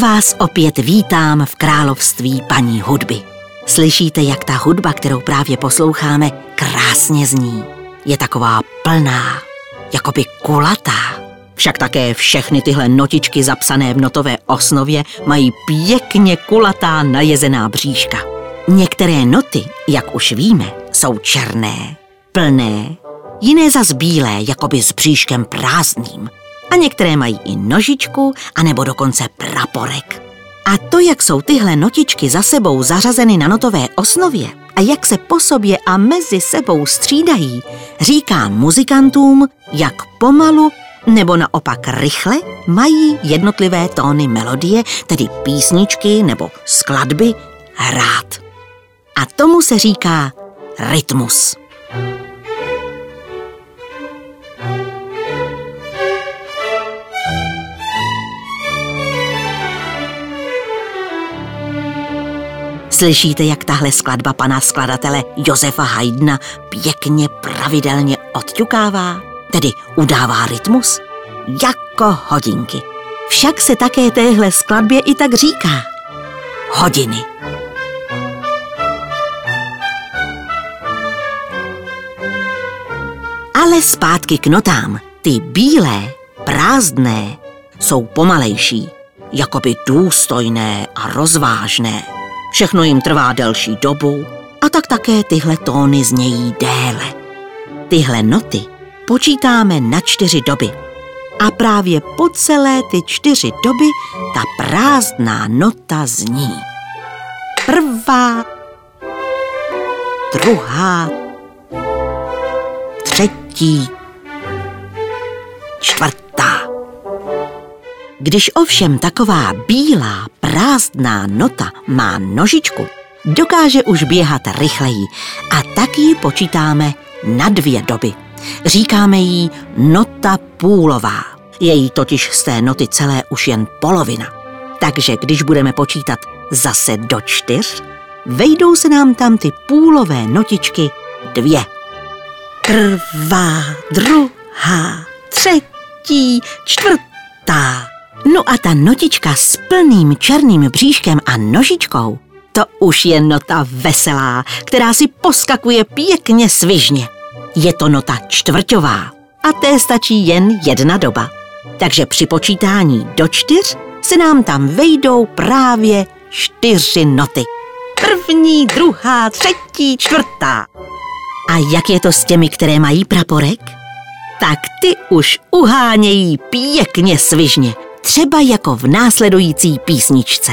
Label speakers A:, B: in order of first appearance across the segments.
A: Vás opět vítám v království paní hudby. Slyšíte, jak ta hudba, kterou právě posloucháme, krásně zní. Je taková plná, jakoby kulatá. Však také všechny tyhle notičky zapsané v notové osnově mají pěkně kulatá najezená bříška. Některé noty, jak už víme, jsou černé, plné, jiné zas bílé, jakoby s bříškem prázdným, a některé mají i nožičku, anebo dokonce praporek. A to, jak jsou tyhle notičky za sebou zařazeny na notové osnově a jak se po sobě a mezi sebou střídají, říká muzikantům, jak pomalu nebo naopak rychle mají jednotlivé tóny melodie, tedy písničky nebo skladby, hrát. A tomu se říká rytmus. Slyšíte, jak tahle skladba pana skladatele Josefa Haydna pěkně pravidelně odťukává, tedy udává rytmus? Jako hodinky. Však se také téhle skladbě i tak říká. Hodiny. Ale zpátky k notám. Ty bílé, prázdné, jsou pomalejší, jakoby důstojné a rozvážné. Všechno jim trvá delší dobu a tak také tyhle tóny znějí déle. Tyhle noty počítáme na čtyři doby. A právě po celé ty čtyři doby ta prázdná nota zní. Prvá, druhá, třetí, čtvrtá. Když ovšem taková bílá, prázdná nota má nožičku, dokáže už běhat rychleji a tak ji počítáme na dvě doby. Říkáme jí nota půlová. Je jí totiž z té noty celé už jen polovina. Takže když budeme počítat zase do čtyř, vejdou se nám tam ty půlové notičky dvě. Prvá, druhá, třetí, čtvrtá. No a ta notička s plným černým bříškem a nožičkou, to už je nota veselá, která si poskakuje pěkně svižně. Je to nota čtvrťová a té stačí jen jedna doba. Takže při počítání do čtyř se nám tam vejdou právě čtyři noty. První, druhá, třetí, čtvrtá. A jak je to s těmi, které mají praporek? Tak ty už uhánějí pěkně svižně třeba jako v následující písničce.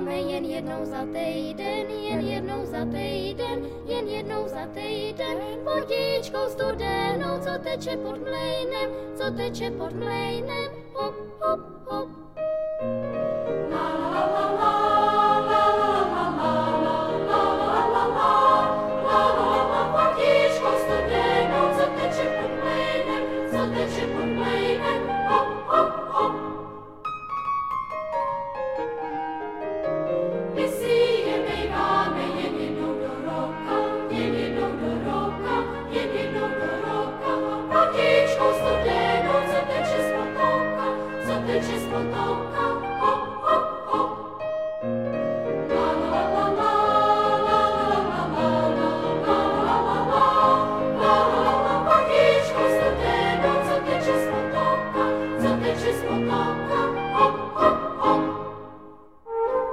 B: máme jen jednou za týden, jen jednou za týden, jen jednou za týden. Potíčkou studenou, co teče pod mlejnem, co teče pod mlejnem, hop, hop, hop. La, la, la, la.